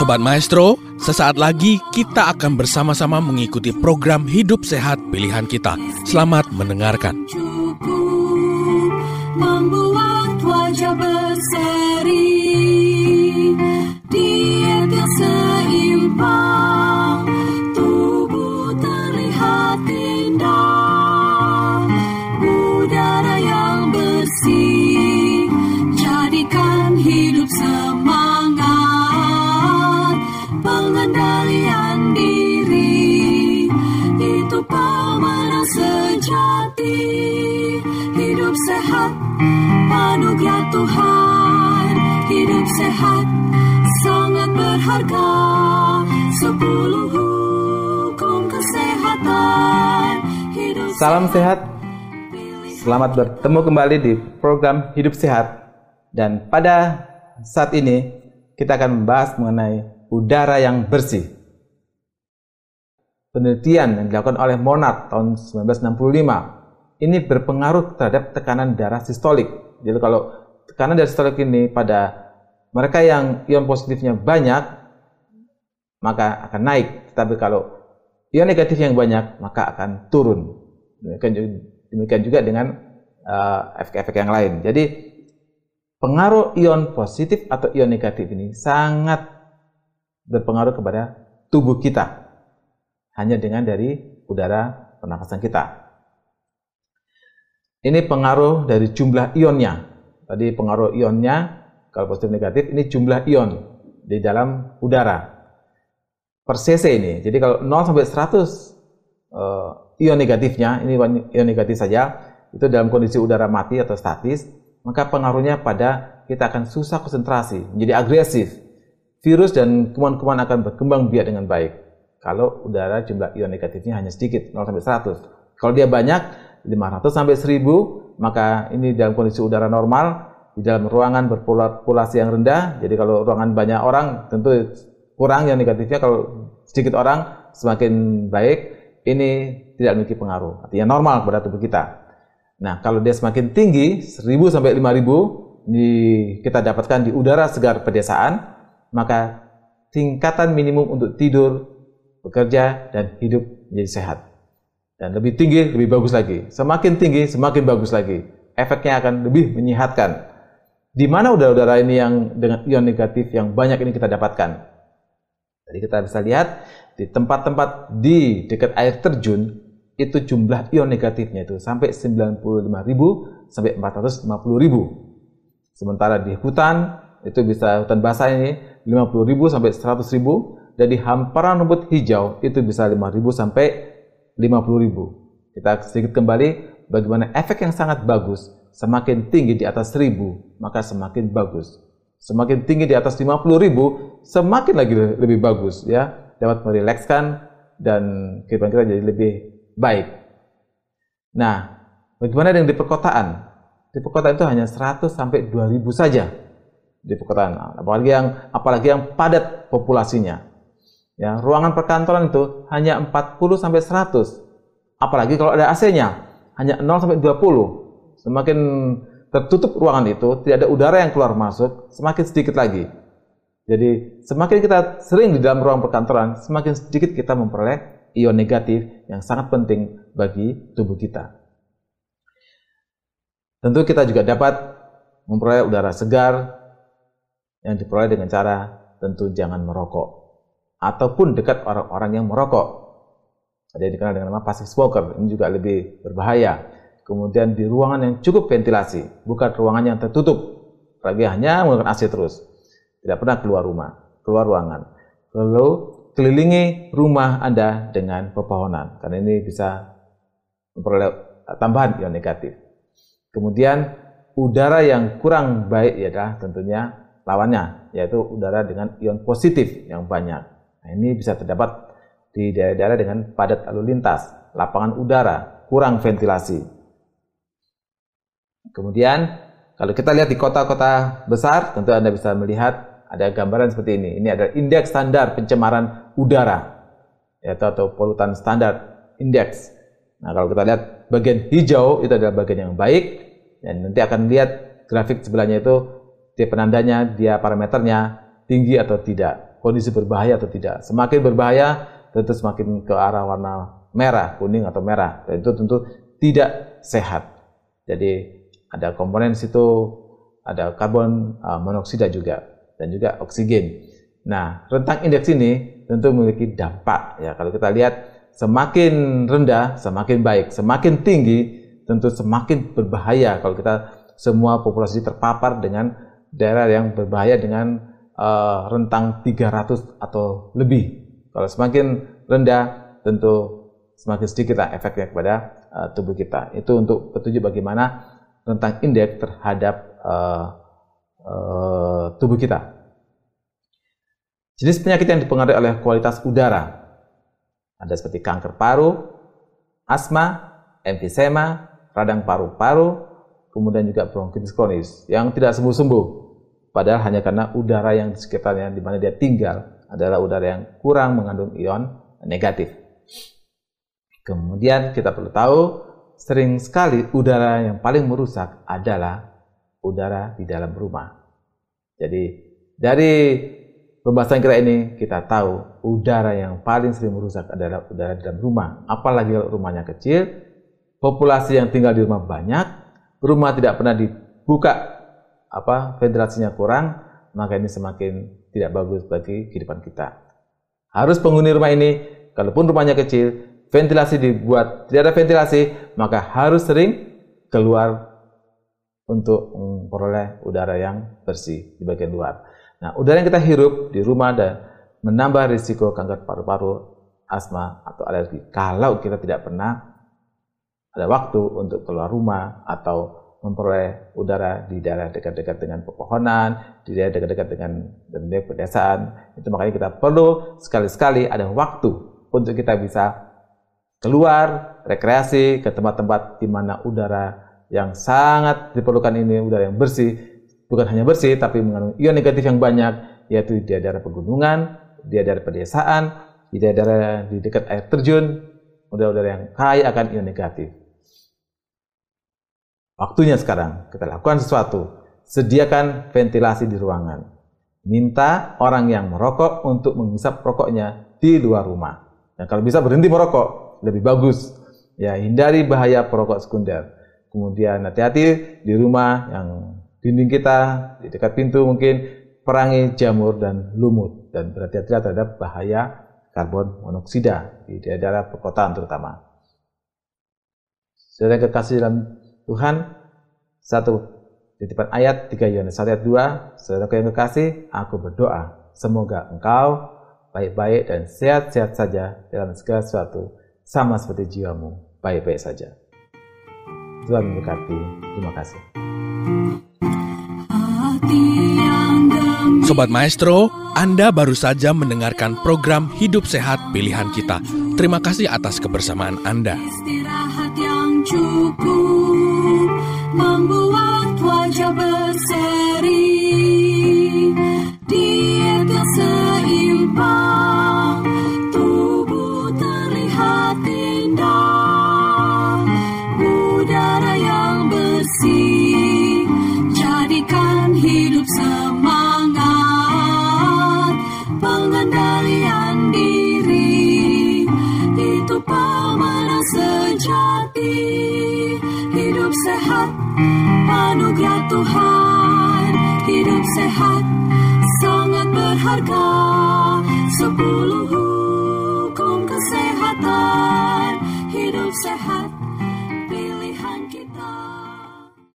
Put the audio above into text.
Sobat Maestro, sesaat lagi kita akan bersama-sama mengikuti program Hidup Sehat Pilihan Kita. Selamat mendengarkan. Berharga sepuluh hukum kesehatan hidup Salam sehat. Selamat bertemu kembali di program Hidup Sehat. Dan pada saat ini kita akan membahas mengenai udara yang bersih. Penelitian yang dilakukan oleh Monat tahun 1965 ini berpengaruh terhadap tekanan darah sistolik. Jadi kalau tekanan darah sistolik ini pada mereka yang ion positifnya banyak maka akan naik. Tetapi kalau ion negatif yang banyak maka akan turun. Demikian juga, dengan eh, efek-efek yang lain. Jadi pengaruh ion positif atau ion negatif ini sangat berpengaruh kepada tubuh kita hanya dengan dari udara pernafasan kita. Ini pengaruh dari jumlah ionnya. Tadi pengaruh ionnya kalau positif negatif ini jumlah ion di dalam udara per cc ini. Jadi kalau 0 sampai 100 eh, ion negatifnya, ini ion negatif saja, itu dalam kondisi udara mati atau statis, maka pengaruhnya pada kita akan susah konsentrasi, menjadi agresif. Virus dan kuman-kuman akan berkembang biak dengan baik. Kalau udara jumlah ion negatifnya hanya sedikit, 0 sampai 100. Kalau dia banyak, 500 sampai 1000, maka ini dalam kondisi udara normal, di dalam ruangan berpopulasi yang rendah. Jadi kalau ruangan banyak orang, tentu kurang yang negatifnya. Kalau sedikit orang, semakin baik. Ini tidak memiliki pengaruh. Artinya normal kepada tubuh kita. Nah, kalau dia semakin tinggi, 1000 sampai 5000 di kita dapatkan di udara segar pedesaan, maka tingkatan minimum untuk tidur, bekerja dan hidup menjadi sehat. Dan lebih tinggi, lebih bagus lagi. Semakin tinggi, semakin bagus lagi. Efeknya akan lebih menyehatkan. Di mana udara-udara ini yang dengan ion negatif yang banyak ini kita dapatkan? Jadi kita bisa lihat di tempat-tempat di dekat air terjun itu jumlah ion negatifnya itu sampai 95.000 sampai 450.000. Sementara di hutan itu bisa hutan basah ini 50.000 sampai 100.000 dan di hamparan rumput hijau itu bisa 5.000 sampai 50.000. Kita sedikit kembali bagaimana efek yang sangat bagus semakin tinggi di atas 1000 maka semakin bagus. Semakin tinggi di atas 50.000 semakin lagi lebih bagus ya dapat merilekskan dan kehidupan kita jadi lebih baik. Nah, bagaimana dengan di perkotaan? Di perkotaan itu hanya 100 sampai 2000 saja di perkotaan. Apalagi yang apalagi yang padat populasinya. Ya, ruangan perkantoran itu hanya 40 sampai 100. Apalagi kalau ada AC-nya hanya 0 sampai 20. Semakin tertutup ruangan itu, tidak ada udara yang keluar masuk, semakin sedikit lagi. Jadi, semakin kita sering di dalam ruang perkantoran, semakin sedikit kita memperoleh ion negatif yang sangat penting bagi tubuh kita. Tentu kita juga dapat memperoleh udara segar yang diperoleh dengan cara tentu jangan merokok ataupun dekat orang-orang yang merokok. Ada yang dikenal dengan nama passive smoker, ini juga lebih berbahaya. Kemudian di ruangan yang cukup ventilasi, bukan ruangan yang tertutup. Lagi hanya menggunakan AC terus. Tidak pernah keluar rumah, keluar ruangan. Lalu kelilingi rumah Anda dengan pepohonan, karena ini bisa memperoleh tambahan ion negatif. Kemudian udara yang kurang baik adalah tentunya lawannya, yaitu udara dengan ion positif yang banyak. Nah, ini bisa terdapat di daerah-daerah dengan padat lalu lintas, lapangan udara, kurang ventilasi. Kemudian, kalau kita lihat di kota-kota besar, tentu Anda bisa melihat ada gambaran seperti ini. Ini adalah indeks standar pencemaran udara, yaitu atau polutan standar indeks. Nah, kalau kita lihat bagian hijau itu adalah bagian yang baik, Dan nanti akan lihat grafik sebelahnya itu dia penandanya, dia parameternya tinggi atau tidak, kondisi berbahaya atau tidak. Semakin berbahaya tentu semakin ke arah warna merah, kuning atau merah. Dan itu tentu tidak sehat. Jadi ada komponen situ, ada karbon uh, monoksida juga dan juga oksigen. Nah, rentang indeks ini tentu memiliki dampak ya. Kalau kita lihat semakin rendah, semakin baik, semakin tinggi tentu semakin berbahaya kalau kita semua populasi terpapar dengan daerah yang berbahaya dengan uh, rentang 300 atau lebih. Kalau semakin rendah, tentu semakin sedikit lah efeknya kepada uh, tubuh kita. Itu untuk petunjuk bagaimana rentang indeks terhadap uh, uh, tubuh kita. Jenis penyakit yang dipengaruhi oleh kualitas udara ada seperti kanker paru, asma, emfisema, radang paru-paru, kemudian juga bronkitis kronis yang tidak sembuh-sembuh Padahal hanya karena udara yang di sekitarnya di mana dia tinggal adalah udara yang kurang mengandung ion negatif. Kemudian kita perlu tahu sering sekali udara yang paling merusak adalah udara di dalam rumah. Jadi dari pembahasan kita ini kita tahu udara yang paling sering merusak adalah udara di dalam rumah. Apalagi kalau rumahnya kecil, populasi yang tinggal di rumah banyak, rumah tidak pernah dibuka apa ventilasinya kurang, maka ini semakin tidak bagus bagi kehidupan kita. Harus penghuni rumah ini, kalaupun rumahnya kecil, ventilasi dibuat tidak ada ventilasi, maka harus sering keluar untuk memperoleh udara yang bersih di bagian luar. Nah, udara yang kita hirup di rumah dan menambah risiko kanker paru-paru, asma, atau alergi. Kalau kita tidak pernah ada waktu untuk keluar rumah atau memperoleh udara di daerah dekat-dekat dengan pepohonan, di daerah dekat-dekat dengan dengan pedesaan. Itu makanya kita perlu sekali-sekali ada waktu untuk kita bisa keluar, rekreasi ke tempat-tempat di mana udara yang sangat diperlukan ini udara yang bersih, bukan hanya bersih tapi mengandung ion negatif yang banyak, yaitu di daerah pegunungan, di daerah pedesaan, di daerah di dekat air terjun, udara-udara yang kaya akan ion negatif. Waktunya sekarang kita lakukan sesuatu. Sediakan ventilasi di ruangan. Minta orang yang merokok untuk menghisap rokoknya di luar rumah. Dan kalau bisa berhenti merokok, lebih bagus. Ya, hindari bahaya perokok sekunder. Kemudian hati-hati di rumah yang dinding kita, di dekat pintu mungkin perangi jamur dan lumut dan berhati-hati terhadap bahaya karbon monoksida di daerah perkotaan terutama. Saudara kekasih dalam Tuhan, satu titipan ayat 3 Yohanes 1 ayat 2, saudara yang kekasih, aku berdoa, semoga engkau baik-baik dan sehat-sehat saja dalam segala sesuatu, sama seperti jiwamu, baik-baik saja. Tuhan memberkati. Terima kasih. Sobat Maestro, Anda baru saja mendengarkan program Hidup Sehat Pilihan Kita. Terima kasih atas kebersamaan Anda. Istirahat yang cukup membuat wajah berseri hidup sehat anugerah Tuhan. Hidup sehat sangat berharga. Sepuluh hukum kesehatan. Hidup sehat.